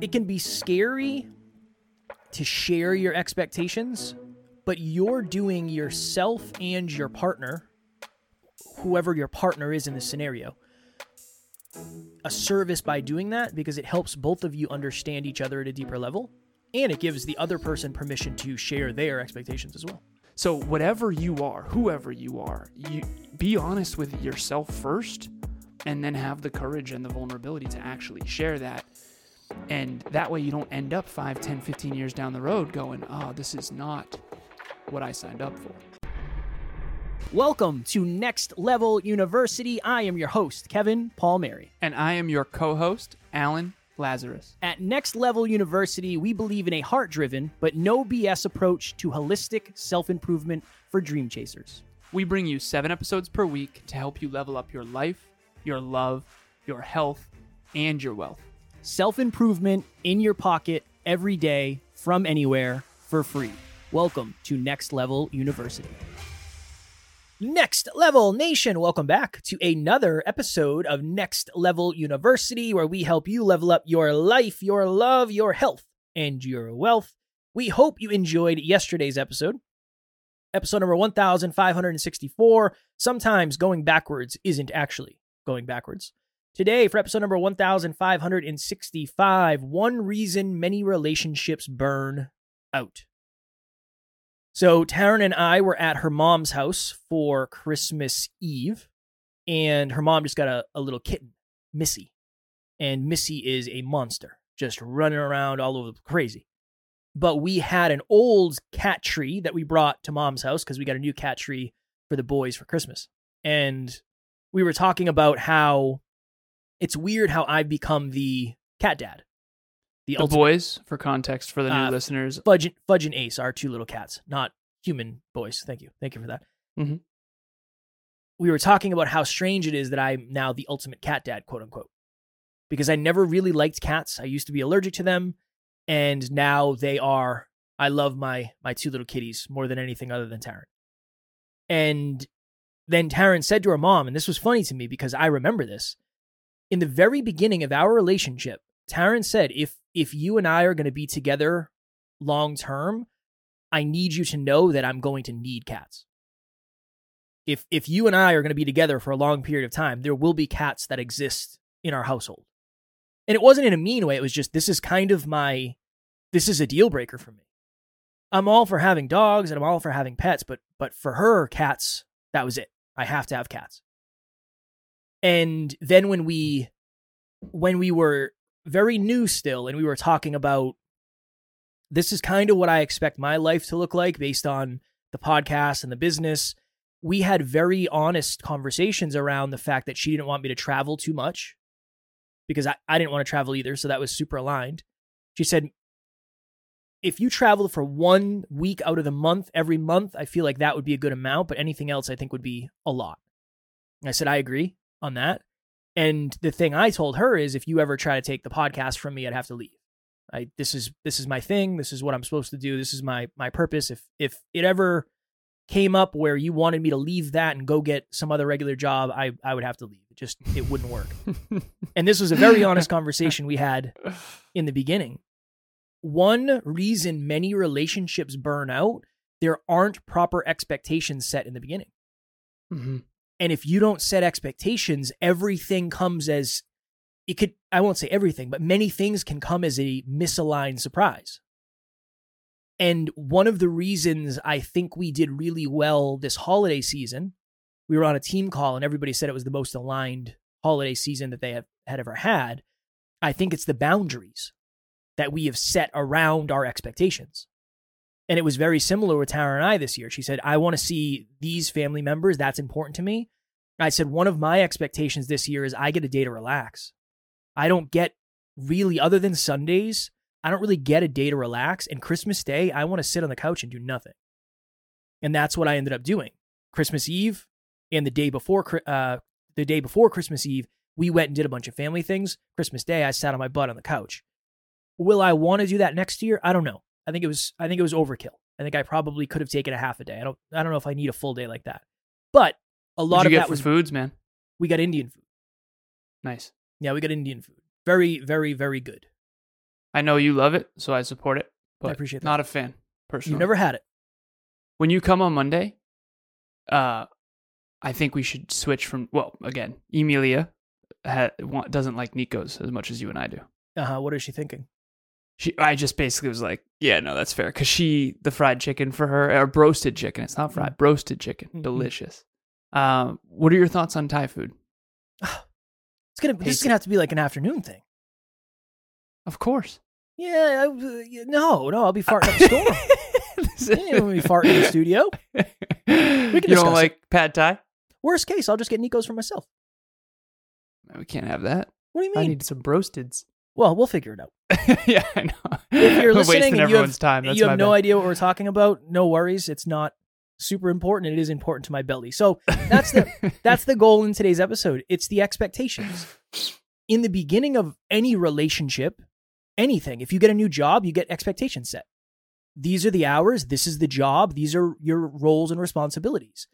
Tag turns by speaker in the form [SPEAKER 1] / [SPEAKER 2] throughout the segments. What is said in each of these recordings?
[SPEAKER 1] it can be scary to share your expectations, but you're doing yourself and your partner, whoever your partner is in this scenario, a service by doing that because it helps both of you understand each other at a deeper level and it gives the other person permission to share their expectations as well.
[SPEAKER 2] So whatever you are, whoever you are, you be honest with yourself first and then have the courage and the vulnerability to actually share that. And that way you don't end up 5, 10, 15 years down the road going, "Oh, this is not what I signed up for."
[SPEAKER 1] Welcome to Next Level University. I am your host, Kevin Palmieri.
[SPEAKER 2] And I am your co-host, Alan Lazaros.
[SPEAKER 1] At Next Level University, we believe in a heart driven but no BS approach to holistic self improvement for dream chasers.
[SPEAKER 2] We bring you seven episodes per week to help you level up your life, your love, your health, and your wealth.
[SPEAKER 1] Self improvement in your pocket every day from anywhere for free. Welcome to Next Level University. Next Level Nation, welcome back to another episode of Next Level University, where we help you level up your life, your love, your health, and your wealth. We hope you enjoyed yesterday's episode, episode number 1564. Sometimes going backwards isn't actually going backwards. Today, for episode number 1565, one reason many relationships burn out. So Taryn and I were at her mom's house for Christmas Eve, and her mom just got a, a little kitten, Missy. And Missy is a monster, just running around all over crazy. But we had an old cat tree that we brought to mom's house because we got a new cat tree for the boys for Christmas. And we were talking about how it's weird how I've become the cat dad.
[SPEAKER 2] The, the boys, for context, for the new
[SPEAKER 1] Uh,
[SPEAKER 2] listeners,
[SPEAKER 1] Fudge, Fudge and Ace are two little cats, not human boys. Thank you. Thank you for that.
[SPEAKER 2] Mhm.
[SPEAKER 1] We were talking about how strange it is that I'm now the ultimate cat dad, quote unquote, because I never really liked cats. I used to be allergic to them, and now they are. I love my my two little kitties more than anything other than Taryn. And then Taryn said to her mom, and this was funny to me because I remember this. In the very beginning of our relationship, Taryn said, if if you and I are going to be together long term, I need you to know that I'm going to need cats. If if you and I are going to be together for a long period of time, there will be cats that exist in our household. And it wasn't in a mean way, it was just this is kind of my this is a deal breaker for me. I'm all for having dogs and I'm all for having pets, but but for her cats, that was it. I have to have cats. And then when we when we were very new still and we were talking about this is kind of what I expect my life to look like based on the podcast and the business. We had very honest conversations around the fact that she didn't want me to travel too much because I, I didn't want to travel either. So that was super aligned. She said, if you travel for one week out of the month every month, I feel like that would be a good amount, but anything else I think would be a lot. I said, I agree on that. And the thing I told her is if you ever try to take the podcast from me, I'd have to leave. I this is this is my thing. This is what I'm supposed to do. This is my my purpose. If if it ever came up where you wanted me to leave that and go get some other regular job, I I would have to leave. It just it wouldn't work. and this was a very honest conversation we had in the beginning. One reason many relationships burn out, there aren't proper expectations set in the beginning.
[SPEAKER 2] Mhm.
[SPEAKER 1] And if you don't set expectations, everything comes as it could, I won't say everything, but many things can come as a misaligned surprise. And one of the reasons I think we did really well this holiday season, we were on a team call and everybody said it was the most aligned holiday season that they have had ever had. I think it's the boundaries that we have set around our expectations. And it was very similar with Tara and I this year. She said, I want to see these family members. That's important to me. I said, one of my expectations this year is I get a day to relax. I don't get really, other than Sundays, I don't really get a day to relax. And Christmas Day, I want to sit on the couch and do nothing. And that's what I ended up doing. Christmas Eve and the day before, uh, the day before Christmas Eve, we went and did a bunch of family things. Christmas Day, I sat on my butt on the couch. Will I want to do that next year? I don't know. I think it was I think it was overkill. I think I probably could have taken a half a day. I don't I don't know if I need a full day like that. But a lot of that
[SPEAKER 2] for
[SPEAKER 1] was
[SPEAKER 2] foods, man?
[SPEAKER 1] we got Indian food.
[SPEAKER 2] Nice.
[SPEAKER 1] Yeah, we got Indian food. Very very very good.
[SPEAKER 2] I know you love it, so I support it. But I
[SPEAKER 1] appreciate that.
[SPEAKER 2] Not a fan, personally.
[SPEAKER 1] You've never had it.
[SPEAKER 2] when you come on Monday, uh, I think we should switch from. Well, again, Emilia ha- doesn't like Nico's as much as you and I do.
[SPEAKER 1] Uh huh. What is she thinking?
[SPEAKER 2] She, I just basically was like, yeah, no, that's fair, because she the fried chicken for her or roasted chicken. It's not fried, roasted chicken,
[SPEAKER 1] Mhm.
[SPEAKER 2] delicious. Um, what are your thoughts on Thai food?
[SPEAKER 1] It's gonna. This is gonna have to be like an afternoon thing.
[SPEAKER 2] Of course.
[SPEAKER 1] Yeah. I, uh, no. No. I'll be farting up a storm. Yeah, we'll be farting in the studio.
[SPEAKER 2] We you
[SPEAKER 1] discuss
[SPEAKER 2] don't
[SPEAKER 1] it.
[SPEAKER 2] like pad thai?
[SPEAKER 1] Worst case, I'll just get Nico's for myself.
[SPEAKER 2] We can't have that.
[SPEAKER 1] What do you mean?
[SPEAKER 2] I need some roasteds.
[SPEAKER 1] Well, we'll figure it out.
[SPEAKER 2] yeah, I know.
[SPEAKER 1] If you're listening
[SPEAKER 2] wasting
[SPEAKER 1] and you
[SPEAKER 2] everyone's
[SPEAKER 1] have,
[SPEAKER 2] time.
[SPEAKER 1] You have no
[SPEAKER 2] bad.
[SPEAKER 1] idea what we're talking about, no worries. It's not super important. It is important to my belly. So that's the that's the goal in today's episode. It's the expectations. In the beginning of any relationship, anything, if you get a new job, you get expectations set. These are the hours, this is the job, these are your roles and responsibilities.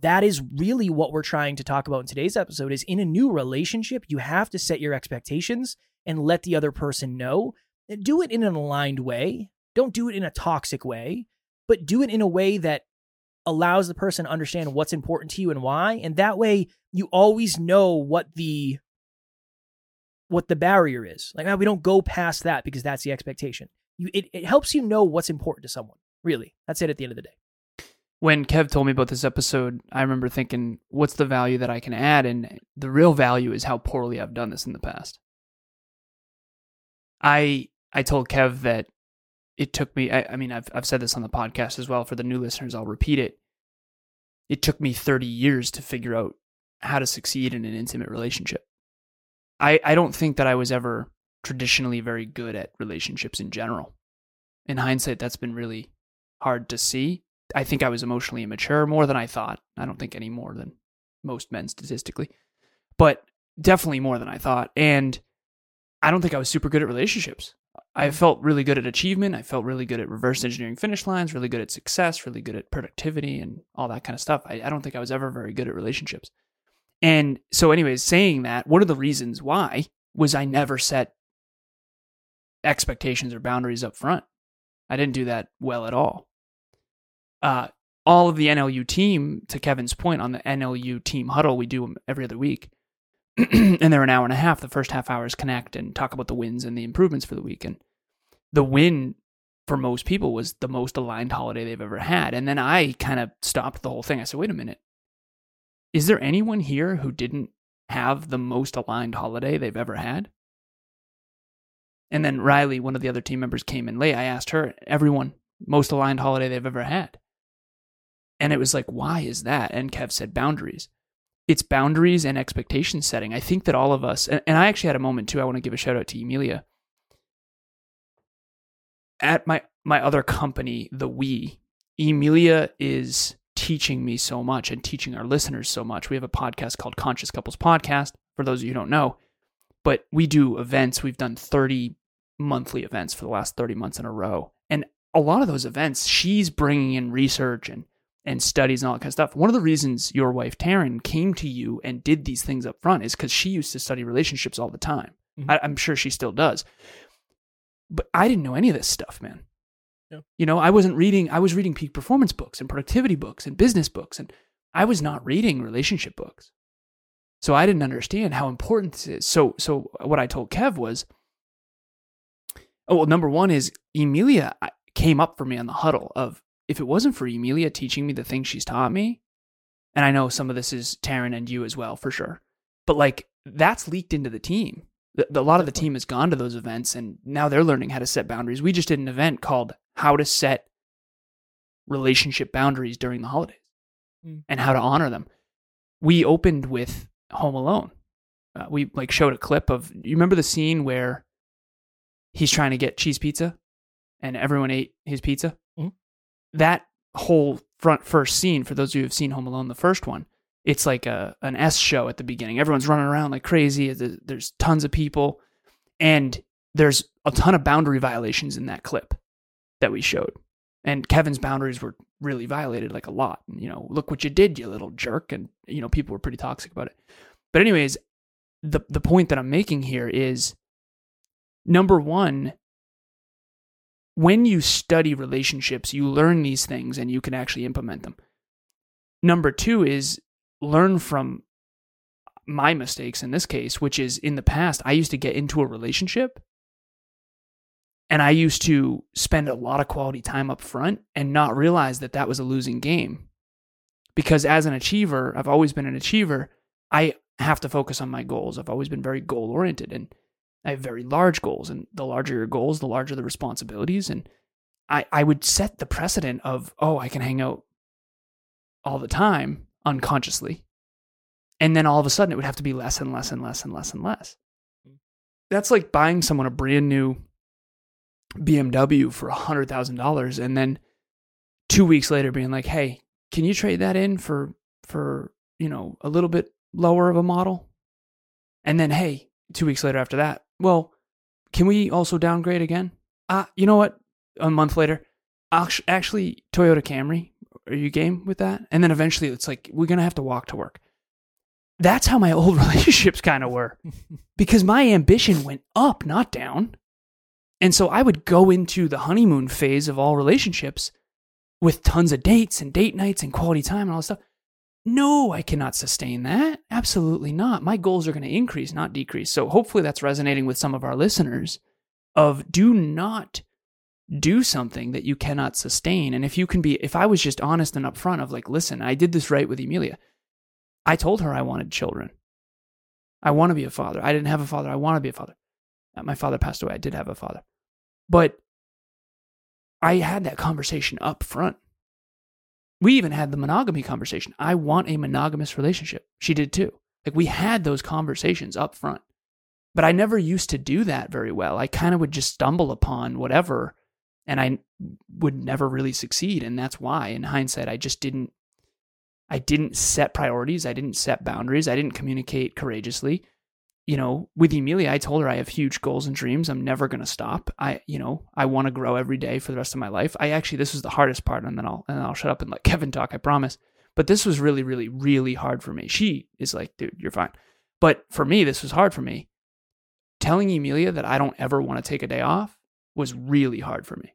[SPEAKER 1] That is really what we're trying to talk about in today's episode is in a new relationship, you have to set your expectations and let the other person know. Do it in an aligned way. Don't do it in a toxic way, but do it in a way that allows the person to understand what's important to you and why and that way you always know what the what the barrier is like ah, we don't go past that because that's the expectation you it, it helps you know what's important to someone really that's it at the end of the day
[SPEAKER 2] when Kev told me about this episode, I remember thinking, what's the value that I can add? And the real value is how poorly I've done this in the past. I I told Kev that it took me I, I mean I've I've said this on the podcast as well for the new listeners, I'll repeat it. It took me 30 years to figure out how to succeed in an intimate relationship. I I don't think that I was ever traditionally very good at relationships in general. In hindsight, that's been really hard to see. I think I was emotionally immature more than I thought. I don't think any more than most men statistically, but definitely more than I thought. And I don't think I was super good at relationships. I felt really good at achievement. I felt really good at reverse engineering finish lines, really good at success, really good at productivity and all that kind of stuff. I, I don't think I was ever very good at relationships. And so, anyways, saying that, one of the reasons why was I never set expectations or boundaries up front. I didn't do that well at all uh, all of the NLU team, to Kevin's point, on the NLU team huddle, we do every other week. and they're an hour and a half. The first half hour is connect and talk about the wins and the improvements for the week. And the win for most people was the most aligned holiday they've ever had. And then I kind of stopped the whole thing. I said, wait a minute. Is there anyone here who didn't have the most aligned holiday they've ever had? And then Riley, one of the other team members, came in late. I asked her, everyone, most aligned holiday they've ever had. And it was like, why is that? And Kev said boundaries. It's boundaries and expectation setting. I think that all of us, and, and I actually had a moment too. I want to give a shout out to Emilia. At my my other company, the We, Emilia is teaching me so much and teaching our listeners so much. We have a podcast called Conscious Couples Podcast. For those of you who don't know, but we do events. We've done 30 monthly events for the last 30 months in a row. And a lot of those events, she's bringing in research and, and studies and all that kind of stuff. One of the reasons your wife, Taryn, came to you and did these things up front is because she used to study relationships all the time.
[SPEAKER 1] Mhm.
[SPEAKER 2] I, I'm sure she still does. But I didn't know any of this stuff, man.
[SPEAKER 1] Yeah.
[SPEAKER 2] You know, I wasn't reading, I was reading peak performance books and productivity books and business books, and I was not reading relationship books. So I didn't understand how important this is. So so what I told Kev was, oh well, number one is Emilia came up for me on the huddle of if it wasn't for Emilia teaching me the things she's taught me, and I know some of this is Taryn and you as well for sure, but like that's leaked into the team. The, the- a lot of the team has gone to those events and now they're learning how to set boundaries. We just did an event called How to Set Relationship Boundaries During the Holidays
[SPEAKER 1] Mm.
[SPEAKER 2] and how to honor them. We opened with Home Alone. Uh, we like showed a clip of you remember the scene where he's trying to get cheese pizza and everyone ate his pizza. That whole front first scene for those of you who've seen Home Alone, the first one, it's like a an S show at the beginning. Everyone's running around like crazy. There's, there's tons of people, and there's a ton of boundary violations in that clip that we showed. And Kevin's boundaries were really violated, like a lot. You know, look what you did, you little jerk. And you know, people were pretty toxic about it. But anyways, the the point that I'm making here is number one, when you study relationships, you learn these things and you can actually implement them. Number two is learn from my mistakes in this case, which is in the past, I used to get into a relationship and I used to spend a lot of quality time up front and not realize that that was a losing game. Because as an achiever, I've always been an achiever. I have to focus on my goals. I've always been very goal oriented and I have very large goals. And the larger your goals, the larger the responsibilities. And I, I would set the precedent of, oh, I can hang out all the time unconsciously. And then all of a sudden it would have to be less and less and less and less and less. Mm. That's like buying someone a brand new BMW for $100,000 and then 2 weeks later being like, "Hey, can you trade that in for for, you know, a little bit lower of a model?" And then, "Hey, 2 weeks later after that, well, can we also downgrade again?" Ah, uh, you know what? A month later, actually Toyota Camry, are you game with that? And then eventually it's like we're going to have to walk to work. That's how my old relationships kind of were. because my ambition went up, not down. And so I would go into the honeymoon phase of all relationships with tons of dates and date nights and quality time and all this stuff. No, I cannot sustain that. Absolutely not. My goals are going to increase, not decrease. So hopefully that's resonating with some of our listeners of do not do something that you cannot sustain. And if you can be if I was just honest and upfront of like, listen, I did this right with Emilia. I told her I wanted children. I want to be a father. I didn't have a father. I want to be a father. Uh, my father passed away. I did have a father. But I had that conversation up front. We even had the monogamy conversation. I want a monogamous relationship. She did too. Like we had those conversations up front. But I never used to do that very well. I kind of would just stumble upon whatever and I would never really succeed and that's why in hindsight I just didn't I didn't set priorities, I didn't set boundaries, I didn't communicate courageously you know, with Emilia, I told her I have huge goals and dreams. I'm never going to stop. I, you know, I want to grow every day for the rest of my life. I actually, this was the hardest part, and then I'll, and I'll shut up and let Kevin talk. I promise. But this was really, really, really hard for me. She is like, dude, you're fine. But for me, this was hard for me. Telling Emilia that I don't ever want to take a day off was really hard for me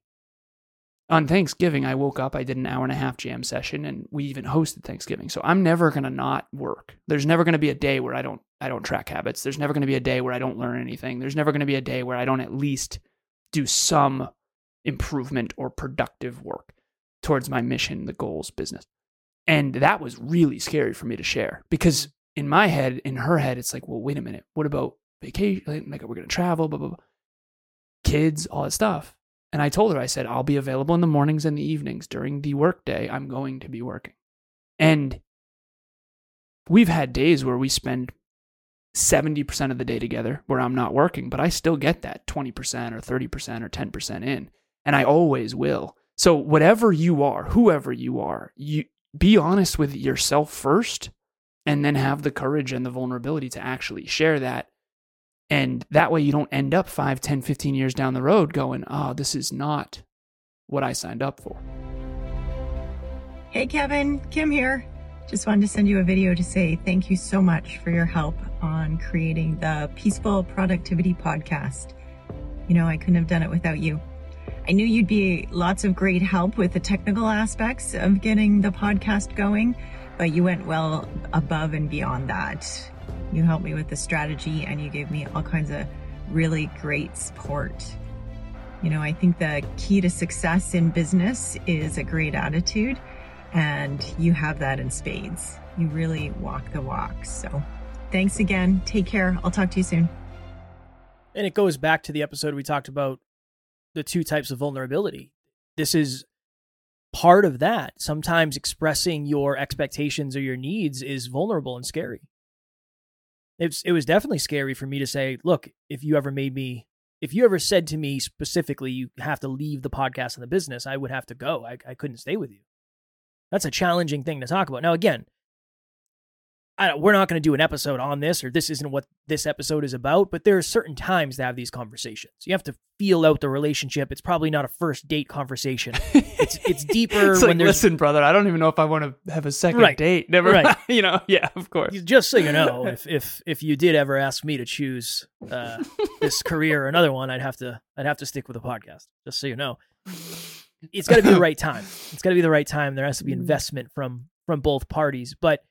[SPEAKER 2] on Thanksgiving, I woke up, I did an hour and a half jam session and we even hosted Thanksgiving. So I'm never going to not work. There's never going to be a day where I don't I don't track habits. There's never going to be a day where I don't learn anything. There's never going to be a day where I don't at least do some improvement or productive work towards my mission, the goals, business. And that was really scary for me to share because in my head, in her head, it's like, well, wait a minute. What about vacation? Like, we're going to travel, blah, blah, blah. Kids, all that stuff. And I told her, I said, I'll be available in the mornings and the evenings. During the workday, I'm going to be working. And we've had days where we spend 70% of the day together where I'm not working, but I still get that 20% or 30% or 10% in. And I always will. So, whatever you are, whoever you are, you be honest with yourself first and then have the courage and the vulnerability to actually share that and that way you don't end up 5, 10, 15 years down the road going, oh, this is not what I signed up for.
[SPEAKER 3] Hey, Kevin, Kim here. Just wanted to send you a video to say thank you so much for your help on creating the Peaceful Productivity Podcast. You know, I couldn't have done it without you. I knew you'd be lots of great help with the technical aspects of getting the podcast going, but you went well above and beyond that. You helped me with the strategy and you gave me all kinds of really great support. You know, I think the key to success in business is a great attitude, and you have that in spades. You really walk the walk. So, thanks again. Take care. I'll talk to you soon.
[SPEAKER 1] And it goes back to the episode we talked about the two types of vulnerability. This is part of that. Sometimes expressing your expectations or your needs is vulnerable and scary it's it was definitely scary for me to say, look, if you ever made me if you ever said to me specifically you have to leave the podcast and the business, I would have to go. I, I couldn't stay with you. That's a challenging thing to talk about. Now again, I don't, we're not going to do an episode on this, or this isn't what this episode is about. But there are certain times to have these conversations. You have to feel out the relationship. It's probably not a first date conversation. It's it's deeper
[SPEAKER 2] It's
[SPEAKER 1] when
[SPEAKER 2] like,
[SPEAKER 1] there's
[SPEAKER 2] listen, brother, I don't even know if I want to have a second
[SPEAKER 1] Right.
[SPEAKER 2] date. Never,
[SPEAKER 1] Right.
[SPEAKER 2] you know, yeah, of course.
[SPEAKER 1] just so you know, if if if you did ever ask me to choose uh, this career or another one, I'd have to I'd have to stick with the podcast. Just so you know, it's got to be the right time. It's got to be the right time. There has to be investment from from both parties, but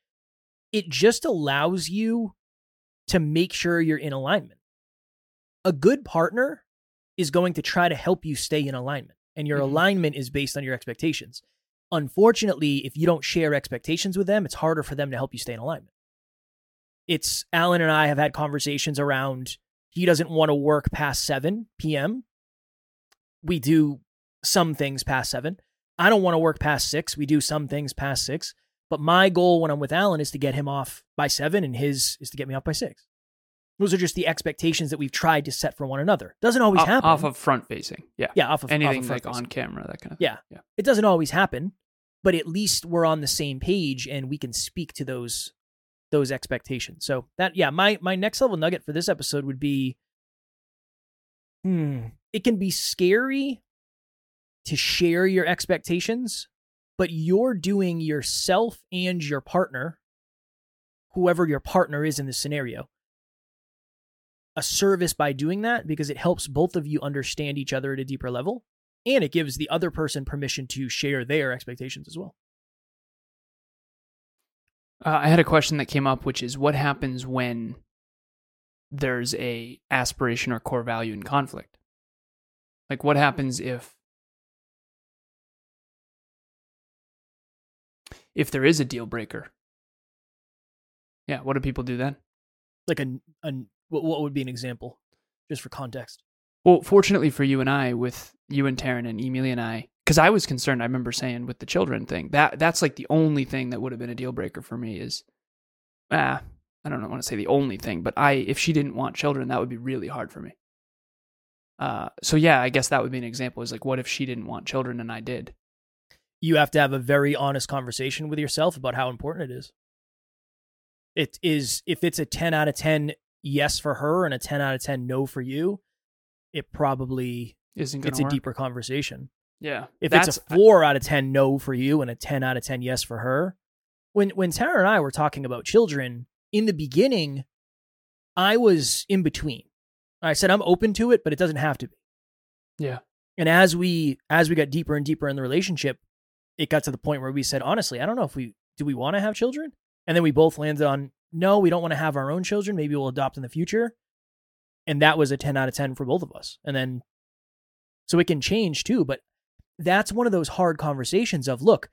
[SPEAKER 1] it just allows you to make sure you're in alignment. A good partner is going to try to help you stay in alignment, and your
[SPEAKER 2] Mhm.
[SPEAKER 1] alignment is based on your expectations. Unfortunately, if you don't share expectations with them, it's harder for them to help you stay in alignment. It's Alan and I have had conversations around he doesn't want to work past 7 p.m. We do some things past 7. I don't want to work past 6. We do some things past 6. But my goal when I'm with Alan is to get him off by 7 and his is to get me off by 6. Those are just the expectations that we've tried to set for one another. Doesn't always
[SPEAKER 2] Off,
[SPEAKER 1] happen.
[SPEAKER 2] off of front facing. Yeah.
[SPEAKER 1] yeah, off of off of
[SPEAKER 2] Anything like
[SPEAKER 1] facing.
[SPEAKER 2] on camera, that kind of
[SPEAKER 1] Yeah.
[SPEAKER 2] Yeah.
[SPEAKER 1] It doesn't always happen, but at least we're on the same page and we can speak to those those expectations. So that yeah, my my next level nugget for this episode would be hmm, it can be scary to share your expectations, but you're doing yourself and your partner, whoever your partner is in this scenario, a service by doing that because it helps both of you understand each other at a deeper level and it gives the other person permission to share their expectations as well.
[SPEAKER 2] Uh, I had a question that came up, which is what happens when there's a aspiration or core value in conflict? Like, what happens if if there is a deal breaker? Yeah, what do people do then?
[SPEAKER 1] Like a, a what, would be an example, just for context?
[SPEAKER 2] Well, fortunately for you and I, with you and Taryn and Emilia and I, because I was concerned. I remember saying with the children thing that that's like the only thing that would have been a deal breaker for me is, ah, I don't want to say the only thing, but I if she didn't want children, that would be really hard for me. Uh, so yeah, I guess that would be an example. Is like, what if she didn't want children and I did?
[SPEAKER 1] You have to have a very honest conversation with yourself about how important it is. It is if it's a ten out of ten yes for her and a ten out of ten no for you, it probably
[SPEAKER 2] Isn't
[SPEAKER 1] it's a deeper conversation.
[SPEAKER 2] yeah.
[SPEAKER 1] If it's a four out of ten no for you and a ten out of ten yes for her, when when Tara and I were talking about children in the beginning, I was in between. I said I'm open to it, but it doesn't have to be.
[SPEAKER 2] yeah,
[SPEAKER 1] And as we as we got deeper and deeper in the relationship, it got to the point where we said, honestly, I don't know if we do we want to have children, and then we both landed on no, we don't want to have our own children. Maybe we'll adopt in the future, and that was a ten out of ten for both of us. And then, so it can change too, but that's one of those hard conversations of look,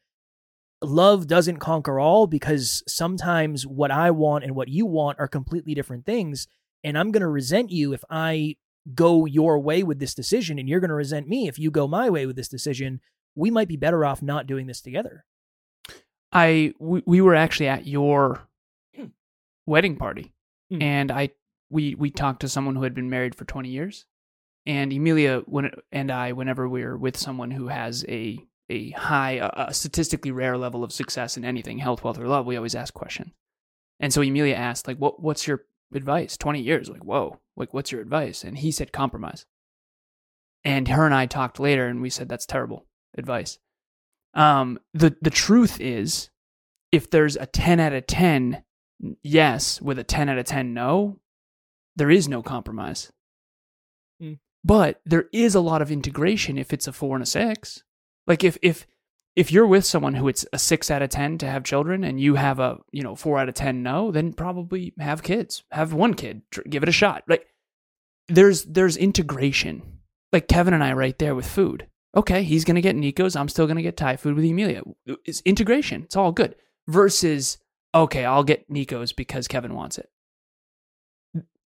[SPEAKER 1] love doesn't conquer all because sometimes what I want and what you want are completely different things, and I'm going to resent you if I go your way with this decision and you're going to resent me if you go my way with this decision we might be better off not doing this together.
[SPEAKER 2] I we, we were actually at your
[SPEAKER 1] Hmm.
[SPEAKER 2] wedding party,
[SPEAKER 1] Hmm.
[SPEAKER 2] and I we we talked to someone who had been married for twenty years, and Emilia when and I whenever we're with someone who has a a high a, a statistically rare level of success in anything health wealth or love we always ask questions, and so Emilia asked like what what's your advice? Twenty years like whoa like what's your advice? And he said compromise, and her and I talked later and we said that's terrible advice. Um, the the truth is, if there's a ten out of ten yes with a ten out of ten no, there is no compromise.
[SPEAKER 1] Hmm.
[SPEAKER 2] But there is a lot of integration if it's a four and a six. Like if if if you're with someone who it's a six out of ten to have children and you have a you know four out of ten no, then probably have kids. Have one kid. Give it a shot. Like there's there's integration. Like Kevin and I right there with food. Okay, he's gonna get Nico's. I'm still gonna get Thai food with Emilia. It's integration. It's all good. Versus okay, I'll get Nico's because Kevin wants it.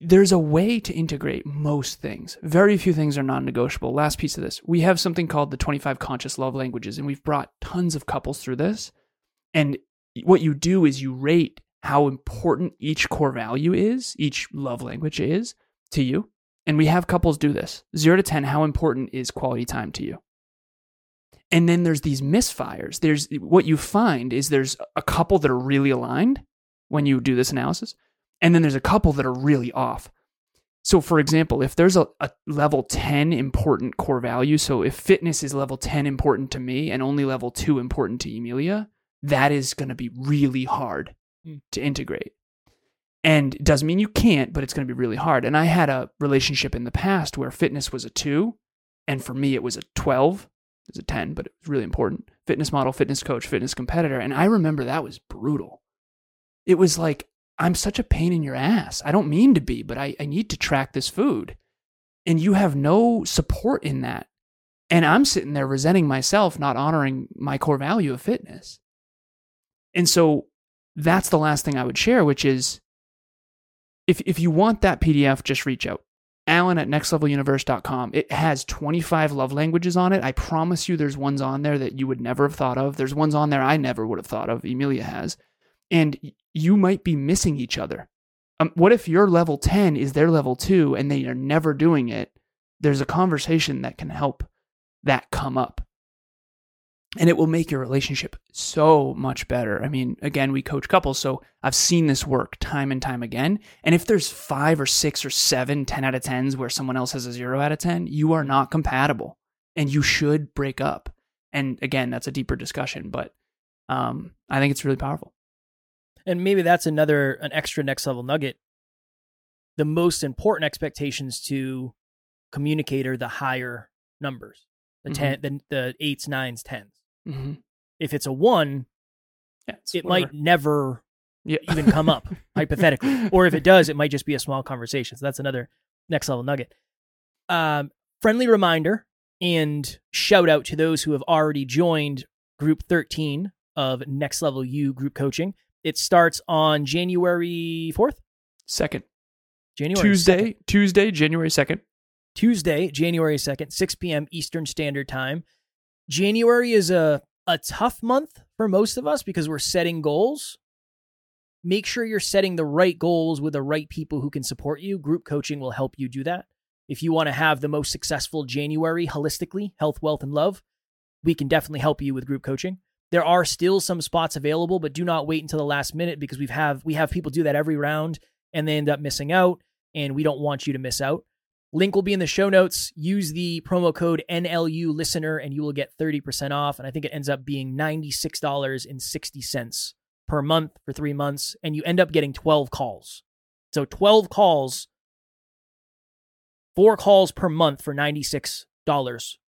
[SPEAKER 2] There's a way to integrate most things. Very few things are non negotiable. Last piece of this we have something called the 25 conscious love languages, and we've brought tons of couples through this. And what you do is you rate how important each core value is, each love language is to you. And we have couples do this zero to 10, how important is quality time to you? And then there's these misfires. There's what you find is there's a couple that are really aligned when you do this analysis. And then there's a couple that are really off. So, for example, if there's a, a, level 10 important core value, so if fitness is level 10 important to me and only level 2 important to Emilia, that is going to be really hard
[SPEAKER 1] Mm.
[SPEAKER 2] to integrate. And it doesn't mean you can't, but it's going to be really hard. And I had a relationship in the past where fitness was a 2, and for me it was a 12. It was a 10, but it was really important. Fitness model, fitness coach, fitness competitor. And I remember that was brutal. It was like, I'm such a pain in your ass. I don't mean to be, but I, I need to track this food. And you have no support in that. And I'm sitting there resenting myself, not honoring my core value of fitness. And so that's the last thing I would share, which is if, if you want that PDF, just reach out. Alan at nextleveluniverse.com. It has 25 love languages on it. I promise you there's ones on there that you would never have thought of. There's ones on there I never would have thought of. Emilia has. And you might be missing each other. Um, what if your level 10 is their level 2 and they are never doing it? There's a conversation that can help that come up. And it will make your relationship so much better. I mean, again, we coach couples, so I've seen this work time and time again. And if there's five or six or seven 10 out of 10s where someone else has a zero out of 10, you are not compatible and you should break up. And again, that's a deeper discussion, but um, I think it's really powerful.
[SPEAKER 1] And maybe that's another an extra next level nugget. The most important expectations to communicate are the higher numbers, the
[SPEAKER 2] Mhm.
[SPEAKER 1] ten, the, the eights, nines, tens.
[SPEAKER 2] Mm-hmm.
[SPEAKER 1] If it's a one,
[SPEAKER 2] Yeah, it's
[SPEAKER 1] it
[SPEAKER 2] whatever.
[SPEAKER 1] might never
[SPEAKER 2] yeah.
[SPEAKER 1] even come up hypothetically, or if it does, it might just be a small conversation. So that's another next level nugget. Um, friendly reminder and shout out to those who have already joined Group 13 of Next Level U group coaching. It starts on January 4th.
[SPEAKER 2] Second.
[SPEAKER 1] January
[SPEAKER 2] Tuesday,
[SPEAKER 1] 2nd.
[SPEAKER 2] Tuesday, January 2nd.
[SPEAKER 1] Tuesday, January 2nd, 6 p.m. Eastern Standard Time. January is a, a tough month for most of us because we're setting goals. Make sure you're setting the right goals with the right people who can support you. Group coaching will help you do that. If you want to have the most successful January holistically, health, wealth, and love, we can definitely help you with group coaching. There are still some spots available, but do not wait until the last minute because we've have we have people do that every round and they end up missing out, and we don't want you to miss out. Link will be in the show notes. Use the promo code NLU listener and you will get 30% off. And I think it ends up being $96.60 per month for three months. And you end up getting 12 calls. So 12 calls, four calls per month for $96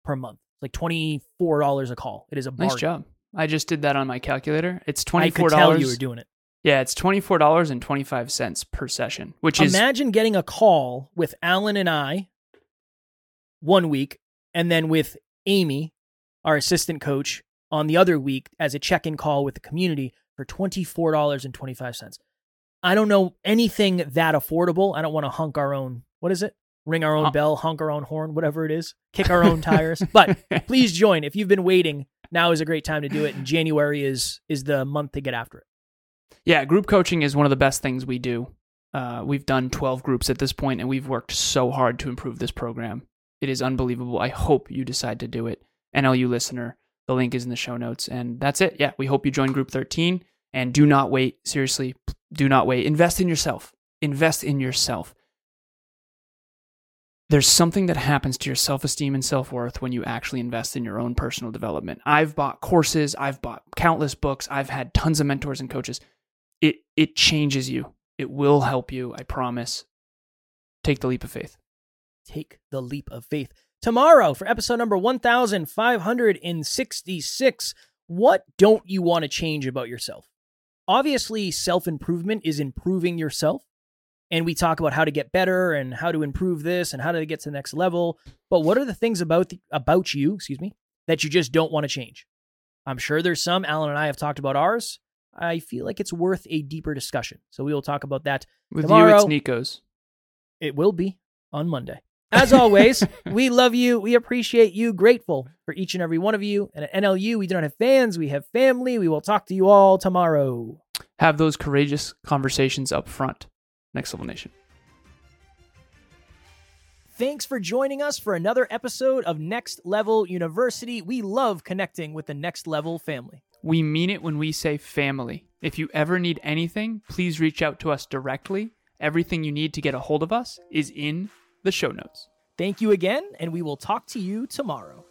[SPEAKER 1] per month. It's like $24 a call. It is a bargain.
[SPEAKER 2] Nice job. I just did that on my calculator. It's $24.
[SPEAKER 1] I could tell you were doing it.
[SPEAKER 2] Yeah, it's $24.25 per session, which is
[SPEAKER 1] Imagine getting a call with Alan and I one week, and then with Amy, our assistant coach, on the other week as a check in call with the community for $24.25. I don't know anything that affordable. I don't want to hunk our own, what is it? Ring our own
[SPEAKER 2] Hon-
[SPEAKER 1] bell, honk our own horn, whatever it is, kick our own tires. But please join. If you've been waiting, now is a great time to do it. And January is is the month to get after it.
[SPEAKER 2] Yeah, group coaching is one of the best things we do. Uh, we've done 12 groups at this point, and we've worked so hard to improve this program. It is unbelievable. I hope you decide to do it. NLU listener, the link is in the show notes. And that's it. Yeah, we hope you join group 13. And do not wait. Seriously, do not wait. Invest in yourself. Invest in yourself. There's something that happens to your self esteem and self worth when you actually invest in your own personal development. I've bought courses, I've bought countless books, I've had tons of mentors and coaches it it changes you. It will help you, I promise. Take the leap of faith.
[SPEAKER 1] take the leap of faith. Tomorrow, for episode number 1566, what don't you want to change about yourself? Obviously, self improvement is improving yourself. And we talk about how to get better and how to improve this and how to get to the next level. But what are the things about the, about you, excuse me, that you just don't want to change? I'm sure there's some. Alan and I have talked about ours. I feel like it's worth a deeper discussion. So we will talk about that
[SPEAKER 2] With you,
[SPEAKER 1] Tomorrow-
[SPEAKER 2] it's Nico's.
[SPEAKER 1] it will be on Monday. As always, we love you. We appreciate you. Grateful for each and every one of you. And at NLU, we do not have fans, we have family. We will talk to you all tomorrow.
[SPEAKER 2] Have those courageous conversations up front. Next Level Nation.
[SPEAKER 1] Thanks for joining us for another episode of Next Level University. We love connecting with the Next Level family.
[SPEAKER 2] We mean it when we say family. If you ever need anything, please reach out to us directly. Everything you need to get a hold of us is in the show notes.
[SPEAKER 1] Thank you again, and we will talk to you tomorrow.